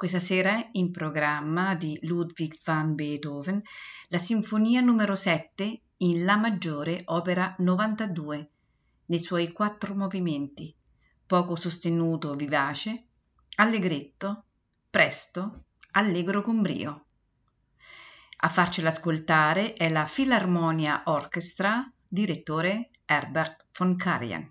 Questa sera in programma di Ludwig van Beethoven la Sinfonia numero 7 in La maggiore, opera 92, nei suoi quattro movimenti, poco sostenuto vivace, allegretto, presto, allegro con brio. A farcela ascoltare è la Philharmonia Orchestra, direttore Herbert von Karajan.